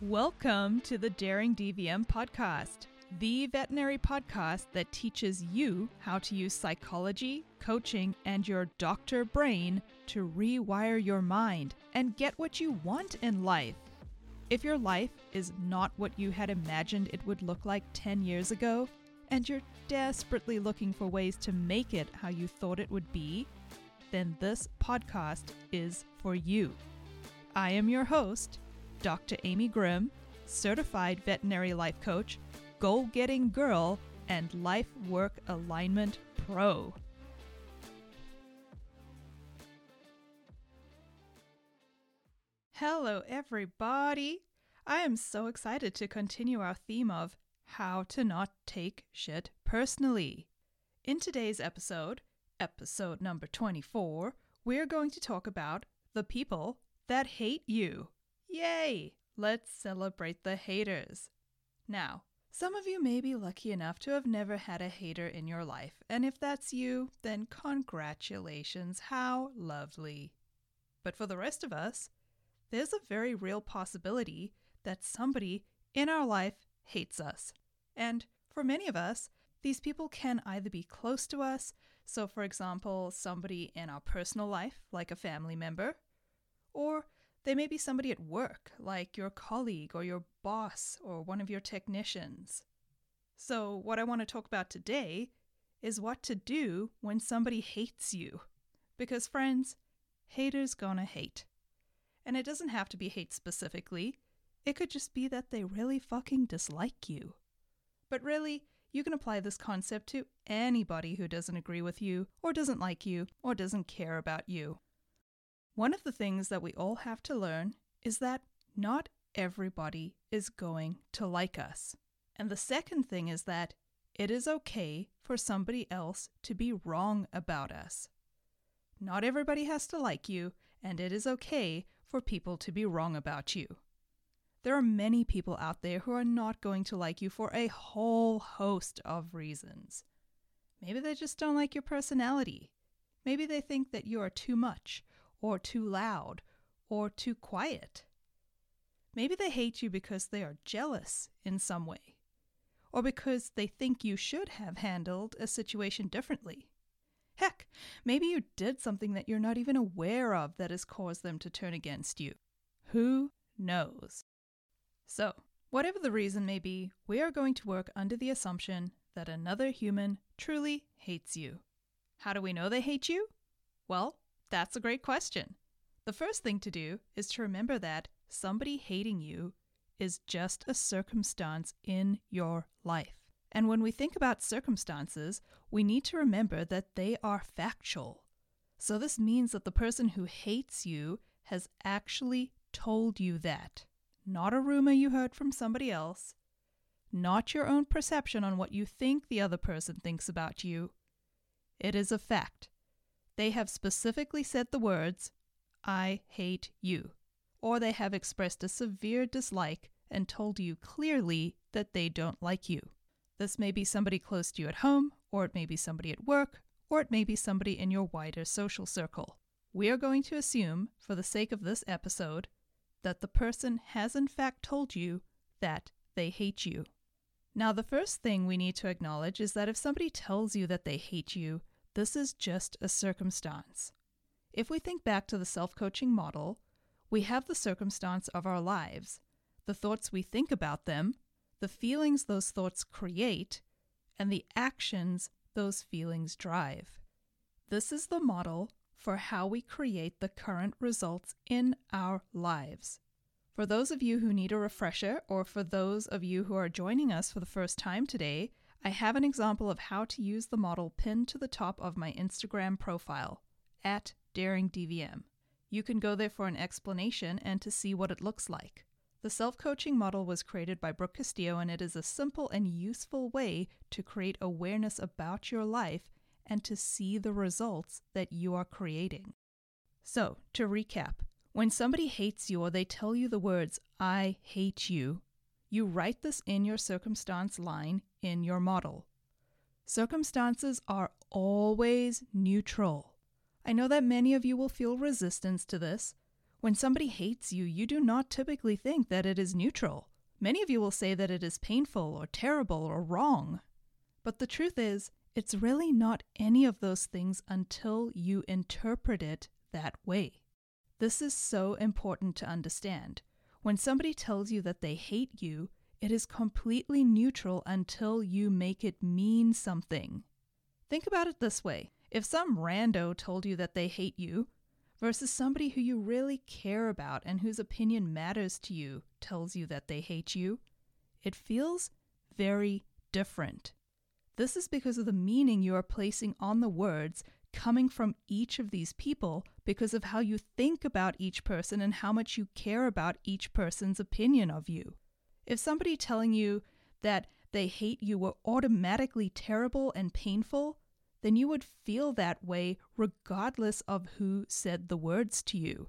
Welcome to the Daring DVM podcast, the veterinary podcast that teaches you how to use psychology, coaching, and your doctor brain to rewire your mind and get what you want in life. If your life is not what you had imagined it would look like 10 years ago, and you're desperately looking for ways to make it how you thought it would be, then this podcast is for you. I am your host, Dr. Amy Grimm, certified veterinary life coach, goal getting girl, and life work alignment pro. Hello, everybody. I am so excited to continue our theme of how to not take shit personally. In today's episode, episode number 24, we're going to talk about the people that hate you. Yay! Let's celebrate the haters. Now, some of you may be lucky enough to have never had a hater in your life, and if that's you, then congratulations, how lovely. But for the rest of us, there's a very real possibility that somebody in our life hates us. And for many of us, these people can either be close to us, so for example, somebody in our personal life, like a family member, or they may be somebody at work, like your colleague or your boss or one of your technicians. So, what I want to talk about today is what to do when somebody hates you. Because, friends, haters gonna hate. And it doesn't have to be hate specifically, it could just be that they really fucking dislike you. But really, you can apply this concept to anybody who doesn't agree with you, or doesn't like you, or doesn't care about you. One of the things that we all have to learn is that not everybody is going to like us. And the second thing is that it is okay for somebody else to be wrong about us. Not everybody has to like you, and it is okay for people to be wrong about you. There are many people out there who are not going to like you for a whole host of reasons. Maybe they just don't like your personality. Maybe they think that you are too much or too loud, or too quiet. Maybe they hate you because they are jealous in some way, or because they think you should have handled a situation differently. Heck, maybe you did something that you're not even aware of that has caused them to turn against you. Who knows? So, whatever the reason may be, we are going to work under the assumption that another human truly hates you. How do we know they hate you? Well, that's a great question. The first thing to do is to remember that somebody hating you is just a circumstance in your life. And when we think about circumstances, we need to remember that they are factual. So this means that the person who hates you has actually told you that. Not a rumor you heard from somebody else, not your own perception on what you think the other person thinks about you. It is a fact. They have specifically said the words, I hate you, or they have expressed a severe dislike and told you clearly that they don't like you. This may be somebody close to you at home, or it may be somebody at work, or it may be somebody in your wider social circle. We are going to assume, for the sake of this episode, that the person has in fact told you that they hate you. Now, the first thing we need to acknowledge is that if somebody tells you that they hate you, this is just a circumstance. If we think back to the self coaching model, we have the circumstance of our lives, the thoughts we think about them, the feelings those thoughts create, and the actions those feelings drive. This is the model for how we create the current results in our lives. For those of you who need a refresher, or for those of you who are joining us for the first time today, I have an example of how to use the model pinned to the top of my Instagram profile, at DaringDVM. You can go there for an explanation and to see what it looks like. The self coaching model was created by Brooke Castillo, and it is a simple and useful way to create awareness about your life and to see the results that you are creating. So, to recap, when somebody hates you or they tell you the words, I hate you, you write this in your circumstance line in your model. Circumstances are always neutral. I know that many of you will feel resistance to this. When somebody hates you, you do not typically think that it is neutral. Many of you will say that it is painful or terrible or wrong. But the truth is, it's really not any of those things until you interpret it that way. This is so important to understand. When somebody tells you that they hate you, it is completely neutral until you make it mean something. Think about it this way if some rando told you that they hate you, versus somebody who you really care about and whose opinion matters to you tells you that they hate you, it feels very different. This is because of the meaning you are placing on the words coming from each of these people because of how you think about each person and how much you care about each person's opinion of you. If somebody telling you that they hate you were automatically terrible and painful, then you would feel that way regardless of who said the words to you.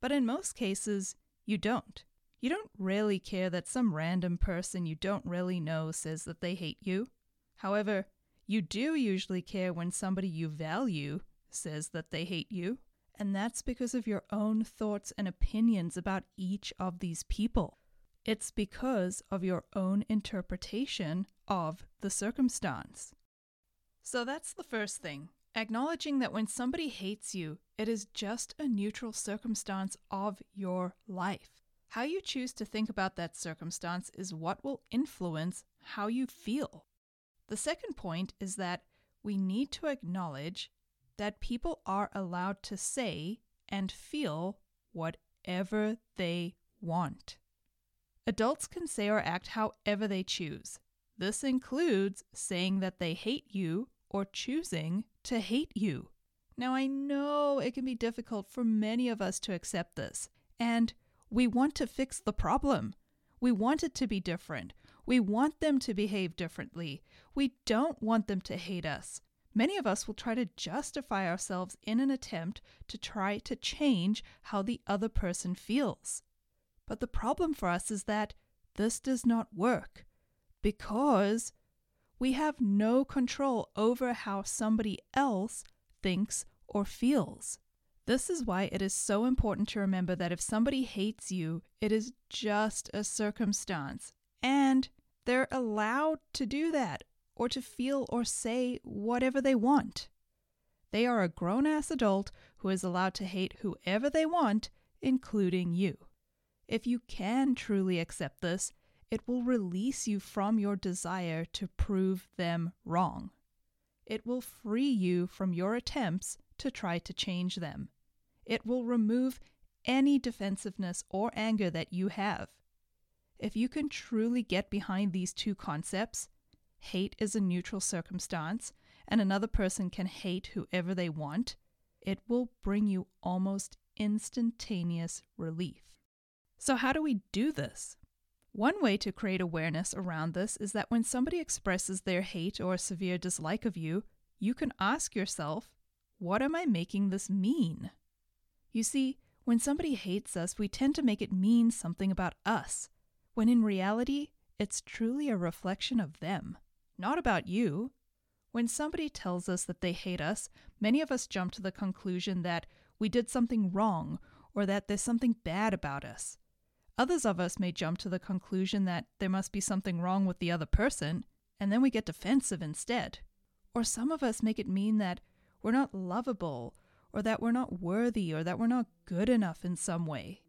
But in most cases, you don't. You don't really care that some random person you don't really know says that they hate you. However, you do usually care when somebody you value says that they hate you, and that's because of your own thoughts and opinions about each of these people. It's because of your own interpretation of the circumstance. So that's the first thing. Acknowledging that when somebody hates you, it is just a neutral circumstance of your life. How you choose to think about that circumstance is what will influence how you feel. The second point is that we need to acknowledge that people are allowed to say and feel whatever they want. Adults can say or act however they choose. This includes saying that they hate you or choosing to hate you. Now, I know it can be difficult for many of us to accept this, and we want to fix the problem. We want it to be different. We want them to behave differently. We don't want them to hate us. Many of us will try to justify ourselves in an attempt to try to change how the other person feels. But the problem for us is that this does not work because we have no control over how somebody else thinks or feels. This is why it is so important to remember that if somebody hates you, it is just a circumstance. And they're allowed to do that or to feel or say whatever they want. They are a grown ass adult who is allowed to hate whoever they want, including you. If you can truly accept this, it will release you from your desire to prove them wrong. It will free you from your attempts to try to change them. It will remove any defensiveness or anger that you have. If you can truly get behind these two concepts, hate is a neutral circumstance, and another person can hate whoever they want, it will bring you almost instantaneous relief. So, how do we do this? One way to create awareness around this is that when somebody expresses their hate or severe dislike of you, you can ask yourself, What am I making this mean? You see, when somebody hates us, we tend to make it mean something about us when in reality, it's truly a reflection of them, not about you. When somebody tells us that they hate us, many of us jump to the conclusion that we did something wrong or that there's something bad about us. Others of us may jump to the conclusion that there must be something wrong with the other person, and then we get defensive instead. Or some of us make it mean that we're not lovable, or that we're not worthy, or that we're not good enough in some way.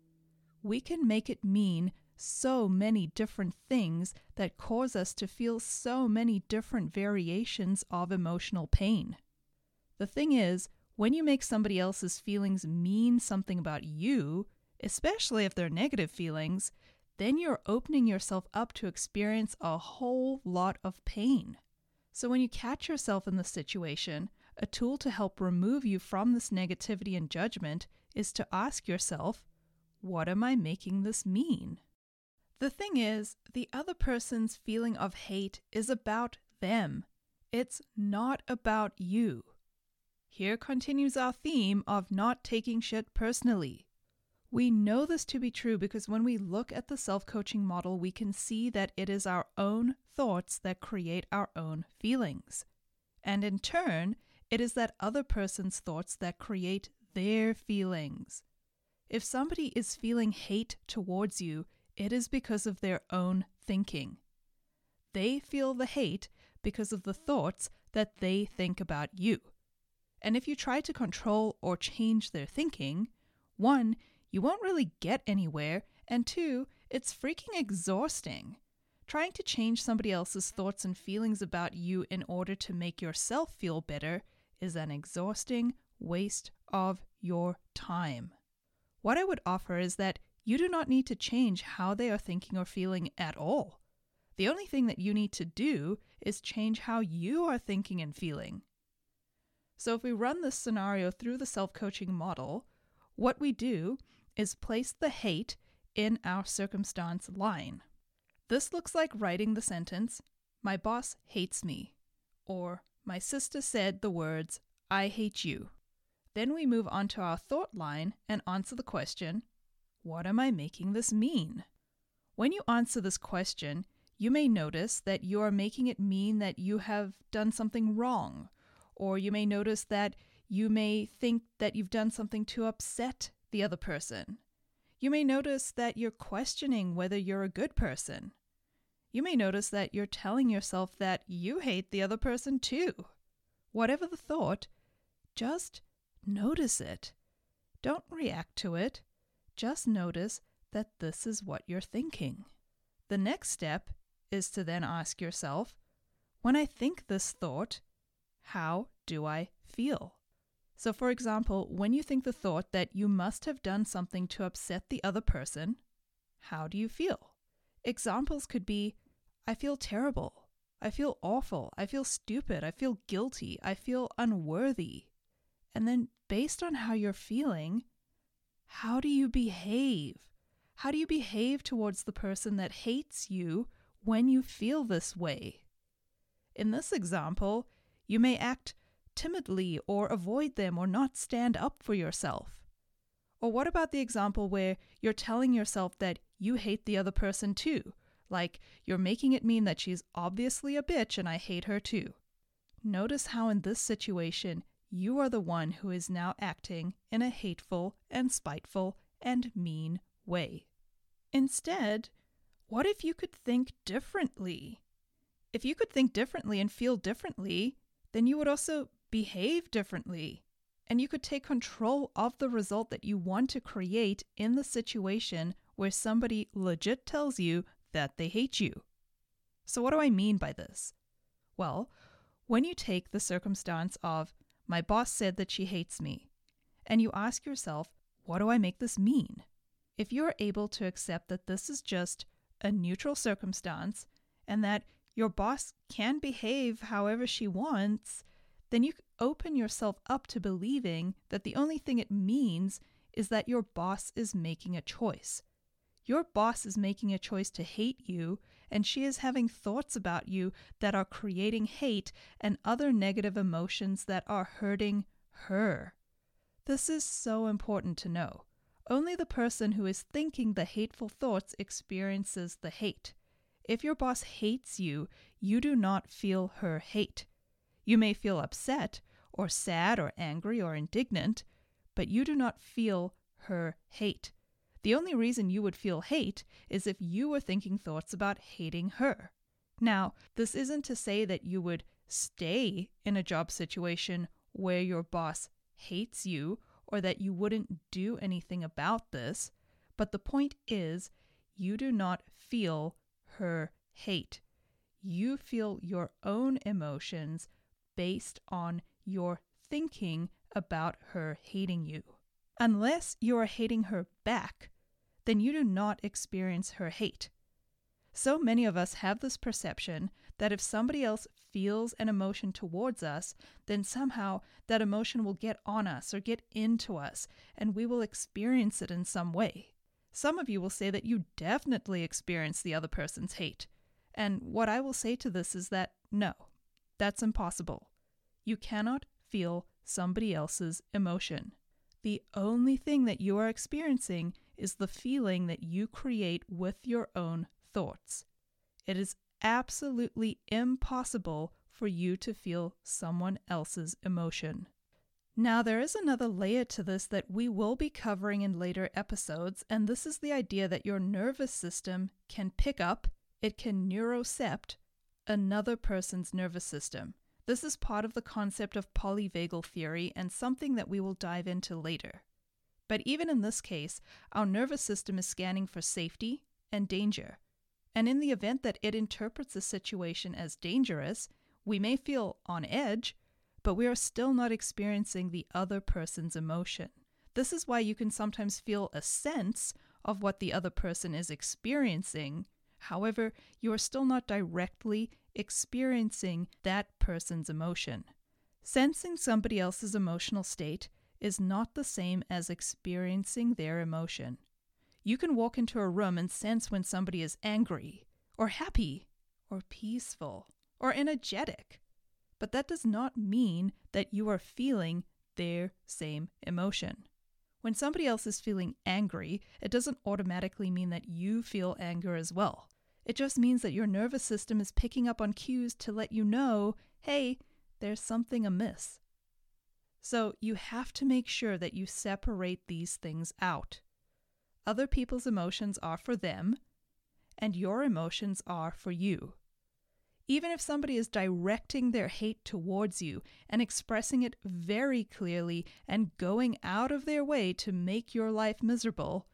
We can make it mean so many different things that cause us to feel so many different variations of emotional pain. The thing is, when you make somebody else's feelings mean something about you, especially if they're negative feelings, then you're opening yourself up to experience a whole lot of pain. So when you catch yourself in this situation, a tool to help remove you from this negativity and judgment is to ask yourself, what am I making this mean? The thing is, the other person's feeling of hate is about them. It's not about you. Here continues our theme of not taking shit personally. We know this to be true because when we look at the self coaching model, we can see that it is our own thoughts that create our own feelings. And in turn, it is that other person's thoughts that create their feelings. If somebody is feeling hate towards you, it is because of their own thinking. They feel the hate because of the thoughts that they think about you. And if you try to control or change their thinking, one, you won't really get anywhere, and two, it's freaking exhausting. Trying to change somebody else's thoughts and feelings about you in order to make yourself feel better is an exhausting waste of your time. What I would offer is that you do not need to change how they are thinking or feeling at all. The only thing that you need to do is change how you are thinking and feeling. So, if we run this scenario through the self coaching model, what we do is place the hate in our circumstance line. This looks like writing the sentence, My boss hates me, or My sister said the words, I hate you. Then we move on to our thought line and answer the question, What am I making this mean? When you answer this question, you may notice that you are making it mean that you have done something wrong, or you may notice that you may think that you've done something to upset the other person. You may notice that you're questioning whether you're a good person. You may notice that you're telling yourself that you hate the other person too. Whatever the thought, just notice it. Don't react to it. Just notice that this is what you're thinking. The next step is to then ask yourself when I think this thought, how do I feel? So, for example, when you think the thought that you must have done something to upset the other person, how do you feel? Examples could be I feel terrible. I feel awful. I feel stupid. I feel guilty. I feel unworthy. And then, based on how you're feeling, how do you behave? How do you behave towards the person that hates you when you feel this way. In this example, you may act timidly or avoid them or not stand up for yourself. Or what about the example where you're telling yourself that you hate the other person too? Like you're making it mean that she's obviously a bitch and I hate her too. Notice how in this situation, you are the one who is now acting in a hateful and spiteful and mean way. Instead, what if you could think differently? If you could think differently and feel differently, then you would also behave differently. And you could take control of the result that you want to create in the situation where somebody legit tells you that they hate you. So, what do I mean by this? Well, when you take the circumstance of, my boss said that she hates me, and you ask yourself, what do I make this mean? If you are able to accept that this is just a neutral circumstance and that your boss can behave however she wants, then you open yourself up to believing that the only thing it means is that your boss is making a choice. Your boss is making a choice to hate you, and she is having thoughts about you that are creating hate and other negative emotions that are hurting her. This is so important to know. Only the person who is thinking the hateful thoughts experiences the hate. If your boss hates you, you do not feel her hate. You may feel upset, or sad, or angry, or indignant, but you do not feel her hate. The only reason you would feel hate is if you were thinking thoughts about hating her. Now, this isn't to say that you would stay in a job situation where your boss hates you or that you wouldn't do anything about this, but the point is, you do not feel her hate. You feel your own emotions based on your thinking about her hating you. Unless you are hating her back, then you do not experience her hate. So many of us have this perception that if somebody else feels an emotion towards us, then somehow that emotion will get on us or get into us, and we will experience it in some way. Some of you will say that you definitely experience the other person's hate. And what I will say to this is that no, that's impossible. You cannot feel somebody else's emotion. The only thing that you are experiencing is the feeling that you create with your own thoughts. It is absolutely impossible for you to feel someone else's emotion. Now, there is another layer to this that we will be covering in later episodes, and this is the idea that your nervous system can pick up, it can neurocept another person's nervous system. This is part of the concept of polyvagal theory and something that we will dive into later. But even in this case, our nervous system is scanning for safety and danger. And in the event that it interprets the situation as dangerous, we may feel on edge but we are still not experiencing the other person's emotion. This is why you can sometimes feel a sense of what the other person is experiencing. However, you are still not directly experiencing that person's emotion. Sensing somebody else's emotional state is not the same as experiencing their emotion. You can walk into a room and sense when somebody is angry, or happy, or peaceful, or energetic but that does not mean that you are feeling their same emotion. When somebody else is feeling angry, it doesn't automatically mean that you feel anger as well. It just means that your nervous system is picking up on cues to let you know hey, there's something amiss. So you have to make sure that you separate these things out. Other people's emotions are for them, and your emotions are for you. Even if somebody is directing their hate towards you and expressing it very clearly and going out of their way to make your life miserable,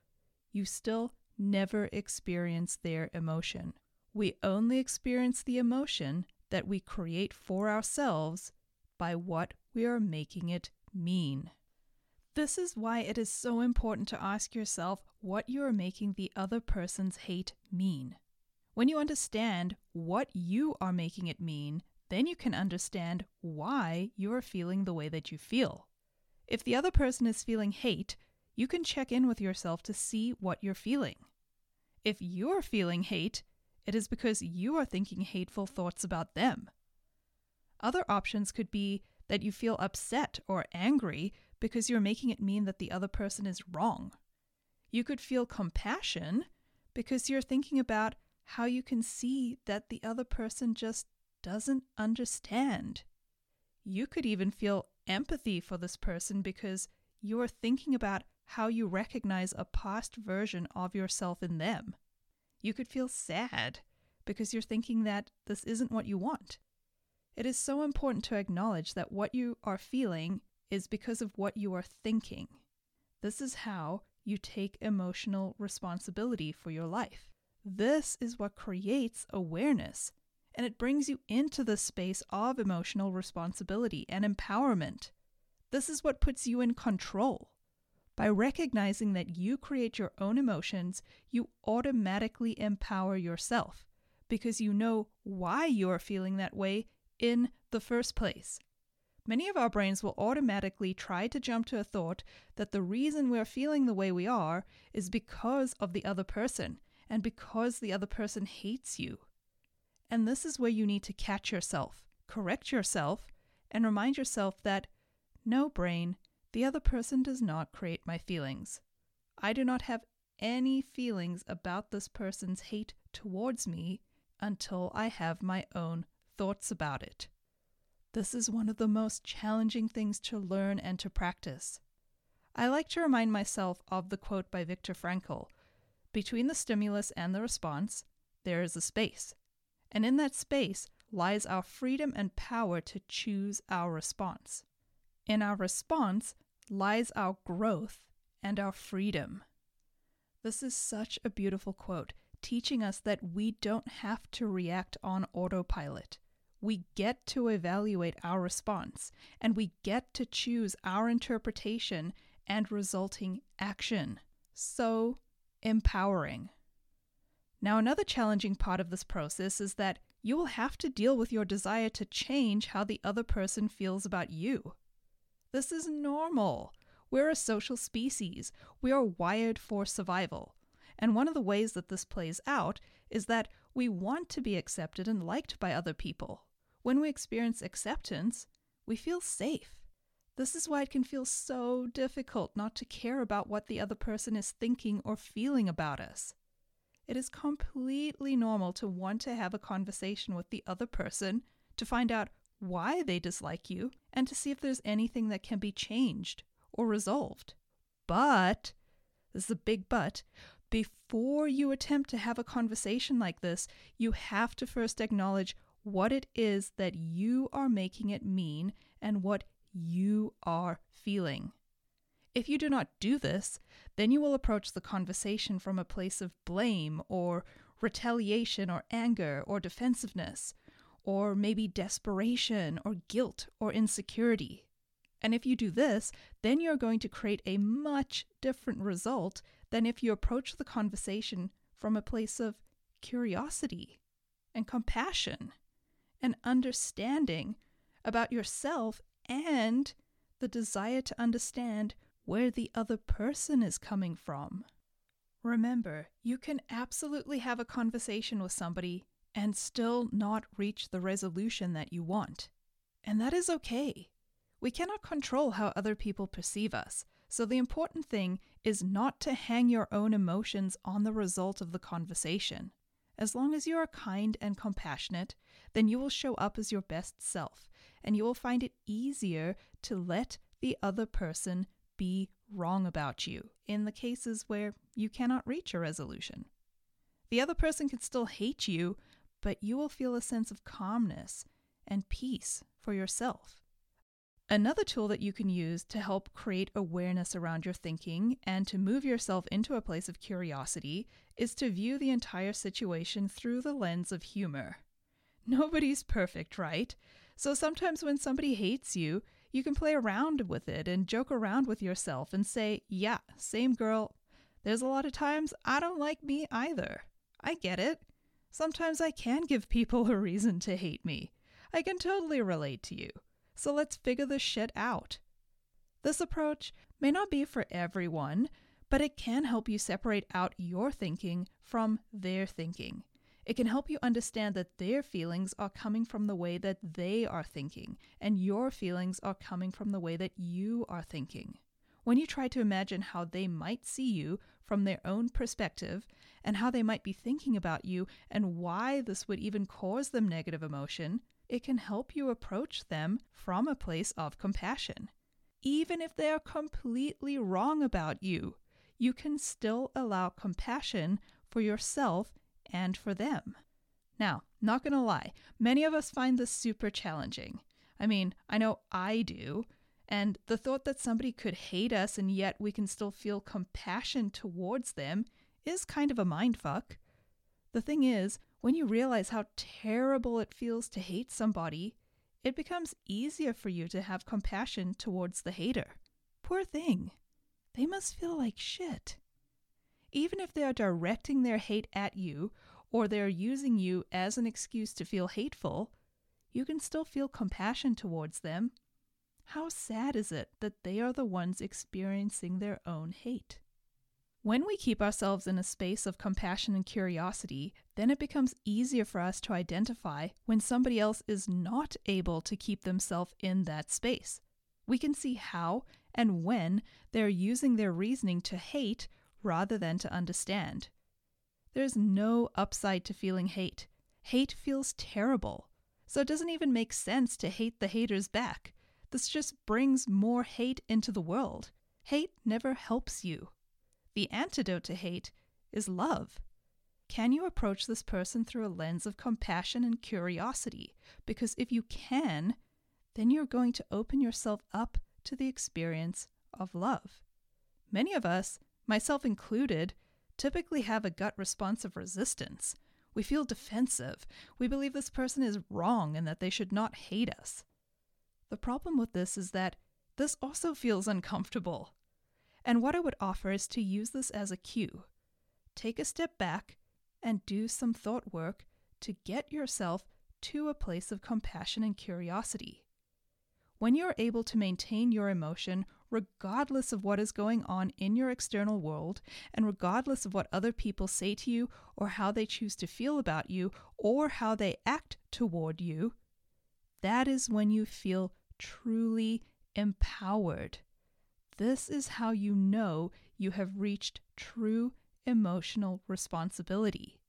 you still never experience their emotion. We only experience the emotion that we create for ourselves by what we are making it mean. This is why it is so important to ask yourself what you are making the other person's hate mean. When you understand what you are making it mean, then you can understand why you are feeling the way that you feel. If the other person is feeling hate, you can check in with yourself to see what you're feeling. If you're feeling hate, it is because you are thinking hateful thoughts about them. Other options could be that you feel upset or angry because you're making it mean that the other person is wrong. You could feel compassion because you're thinking about how you can see that the other person just doesn't understand. You could even feel empathy for this person because you are thinking about how you recognize a past version of yourself in them. You could feel sad because you're thinking that this isn't what you want. It is so important to acknowledge that what you are feeling is because of what you are thinking. This is how you take emotional responsibility for your life. This is what creates awareness, and it brings you into the space of emotional responsibility and empowerment. This is what puts you in control. By recognizing that you create your own emotions, you automatically empower yourself because you know why you are feeling that way in the first place. Many of our brains will automatically try to jump to a thought that the reason we're feeling the way we are is because of the other person and because the other person hates you. And this is where you need to catch yourself, correct yourself, and remind yourself that no, brain, the other person does not create my feelings. I do not have any feelings about this person's hate towards me until I have my own thoughts about it. This is one of the most challenging things to learn and to practice. I like to remind myself of the quote by Viktor Frankl between the stimulus and the response, there is a space. And in that space lies our freedom and power to choose our response. In our response lies our growth and our freedom. This is such a beautiful quote, teaching us that we don't have to react on autopilot. We get to evaluate our response, and we get to choose our interpretation and resulting action. So empowering. Now, another challenging part of this process is that you will have to deal with your desire to change how the other person feels about you. This is normal. We're a social species. We are wired for survival. And one of the ways that this plays out is that we want to be accepted and liked by other people. When we experience acceptance, we feel safe. This is why it can feel so difficult not to care about what the other person is thinking or feeling about us. It is completely normal to want to have a conversation with the other person to find out why they dislike you and to see if there's anything that can be changed or resolved. But, this is a big but, before you attempt to have a conversation like this, you have to first acknowledge what it is that you are making it mean and what you are feeling. If you do not do this, then you will approach the conversation from a place of blame or retaliation or anger or defensiveness, or maybe desperation or guilt or insecurity. And if you do this, then you're going to create a much different result than if you approach the conversation from a place of curiosity and compassion and understanding about yourself and the desire to understand where the other person is coming from. Remember, you can absolutely have a conversation with somebody and still not reach the resolution that you want. And that is okay. We cannot control how other people perceive us, so the important thing is not to hang your own emotions on the result of the conversation. As long as you are kind and compassionate, then you will show up as your best self, and you will find it easier to let the other person be wrong about you in the cases where you cannot reach a resolution. The other person can still hate you, but you will feel a sense of calmness and peace for yourself. Another tool that you can use to help create awareness around your thinking and to move yourself into a place of curiosity is to view the entire situation through the lens of humor. Nobody's perfect, right? So sometimes when somebody hates you, you can play around with it and joke around with yourself and say, yeah, same girl. There's a lot of times I don't like me either. I get it. Sometimes I can give people a reason to hate me. I can totally relate to you. So let's figure this shit out. This approach may not be for everyone, but it can help you separate out your thinking from their thinking. It can help you understand that their feelings are coming from the way that they are thinking, and your feelings are coming from the way that you are thinking. When you try to imagine how they might see you from their own perspective, and how they might be thinking about you, and why this would even cause them negative emotion, it can help you approach them from a place of compassion. Even if they are completely wrong about you, you can still allow compassion for yourself and for them. Now, not gonna lie, many of us find this super challenging. I mean, I know I do. And the thought that somebody could hate us and yet we can still feel compassion towards them is kind of a mindfuck. The thing is, when you realize how terrible it feels to hate somebody, it becomes easier for you to have compassion towards the hater. Poor thing. They must feel like shit even if they are directing their hate at you or they're using you as an excuse to feel hateful, you can still feel compassion towards them. How sad is it that they are the ones experiencing their own hate? When we keep ourselves in a space of compassion and curiosity, then it becomes easier for us to identify when somebody else is not able to keep themselves in that space. We can see how and when they're using their reasoning to hate rather than to understand. There's no upside to feeling hate. Hate feels terrible. So it doesn't even make sense to hate the haters back. This just brings more hate into the world. Hate never helps you. The antidote to hate is love. Can you approach this person through a lens of compassion and curiosity? Because if you can, then you're going to open yourself up to the experience of love. Many of us myself included, typically have a gut response of resistance. We feel defensive. We believe this person is wrong and that they should not hate us. The problem with this is that this also feels uncomfortable. And what I would offer is to use this as a cue. Take a step back and do some thought work to get yourself to a place of compassion and curiosity. When you're able to maintain your emotion regardless of what is going on in your external world, and regardless of what other people say to you, or how they choose to feel about you, or how they act toward you, that is when you feel truly empowered. This is how you know you have reached true emotional responsibility.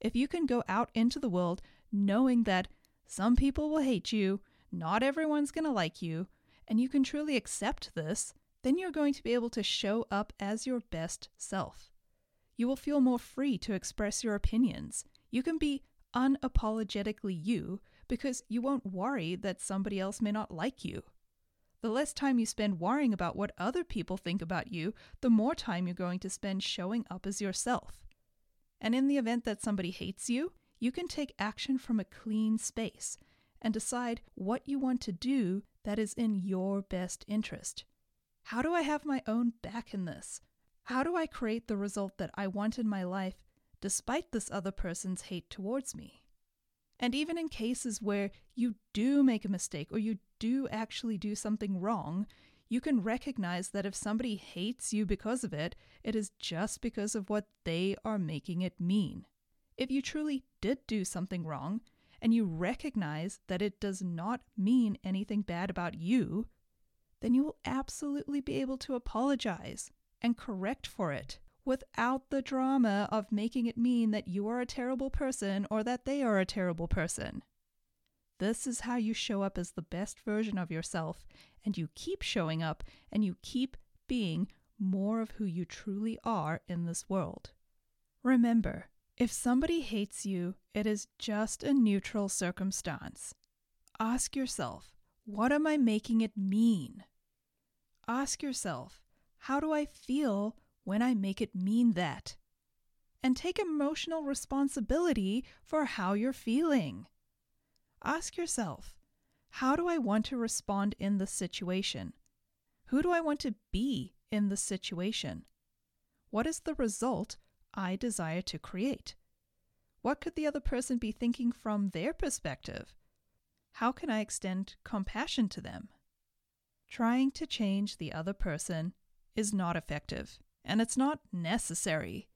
If you can go out into the world knowing that some people will hate you, not everyone's going to like you, and you can truly accept this, then you're going to be able to show up as your best self. You will feel more free to express your opinions. You can be unapologetically you because you won't worry that somebody else may not like you. The less time you spend worrying about what other people think about you, the more time you're going to spend showing up as yourself. And in the event that somebody hates you, you can take action from a clean space and decide what you want to do that is in your best interest. How do I have my own back in this? How do I create the result that I want in my life despite this other person's hate towards me? And even in cases where you do make a mistake or you do actually do something wrong, you can recognize that if somebody hates you because of it, it is just because of what they are making it mean. If you truly did do something wrong, and you recognize that it does not mean anything bad about you, then you will absolutely be able to apologize and correct for it without the drama of making it mean that you are a terrible person or that they are a terrible person. This is how you show up as the best version of yourself, and you keep showing up and you keep being more of who you truly are in this world. Remember, if somebody hates you, it is just a neutral circumstance. Ask yourself, what am I making it mean? Ask yourself, how do I feel when I make it mean that? And take emotional responsibility for how you're feeling. Ask yourself, how do I want to respond in this situation? Who do I want to be in this situation? What is the result I desire to create? What could the other person be thinking from their perspective? How can I extend compassion to them? Trying to change the other person is not effective, and it's not necessary.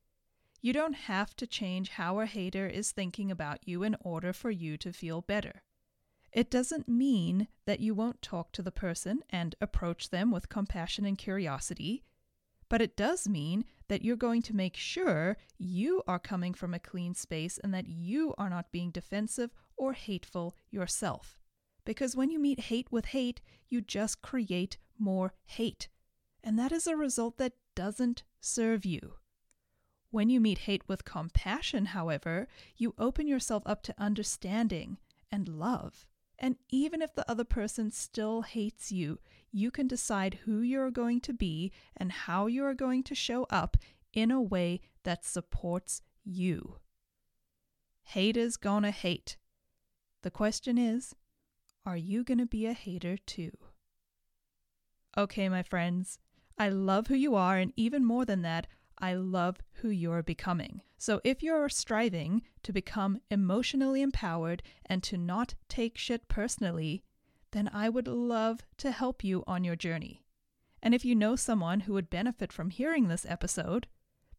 You don't have to change how a hater is thinking about you in order for you to feel better. It doesn't mean that you won't talk to the person and approach them with compassion and curiosity, but it does mean that you're going to make sure you are coming from a clean space and that you are not being defensive or hateful yourself. Because when you meet hate with hate, you just create more hate. And that is a result that doesn't serve you. When you meet hate with compassion, however, you open yourself up to understanding and love. And even if the other person still hates you, you can decide who you're going to be and how you are going to show up in a way that supports you. Haters gonna hate. The question is, are you gonna be a hater too? Okay, my friends, I love who you are, and even more than that, I love who you're becoming. So if you're striving to become emotionally empowered and to not take shit personally, then I would love to help you on your journey. And if you know someone who would benefit from hearing this episode,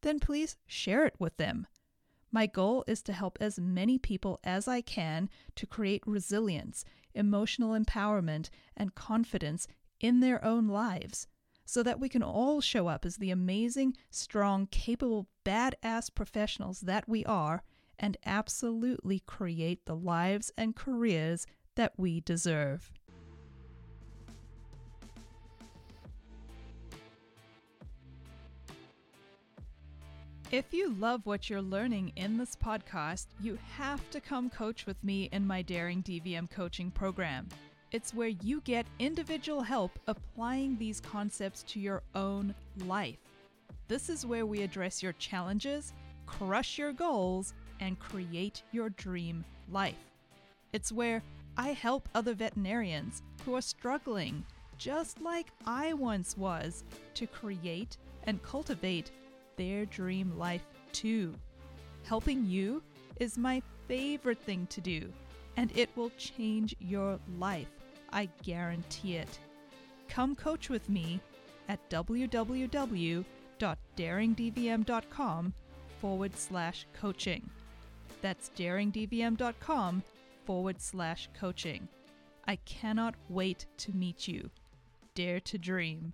then please share it with them. My goal is to help as many people as I can to create resilience, emotional empowerment, and confidence in their own lives so that we can all show up as the amazing, strong, capable, badass professionals that we are and absolutely create the lives and careers that we deserve. If you love what you're learning in this podcast, you have to come coach with me in my Daring DVM coaching program. It's where you get individual help applying these concepts to your own life. This is where we address your challenges, crush your goals, and create your dream life. It's where I help other veterinarians who are struggling, just like I once was, to create and cultivate their dream life too. Helping you is my favorite thing to do, and it will change your life. I guarantee it. Come coach with me at www.daringdvm.com forward slash coaching. That's daringdvm.com forward slash coaching. I cannot wait to meet you. Dare to dream.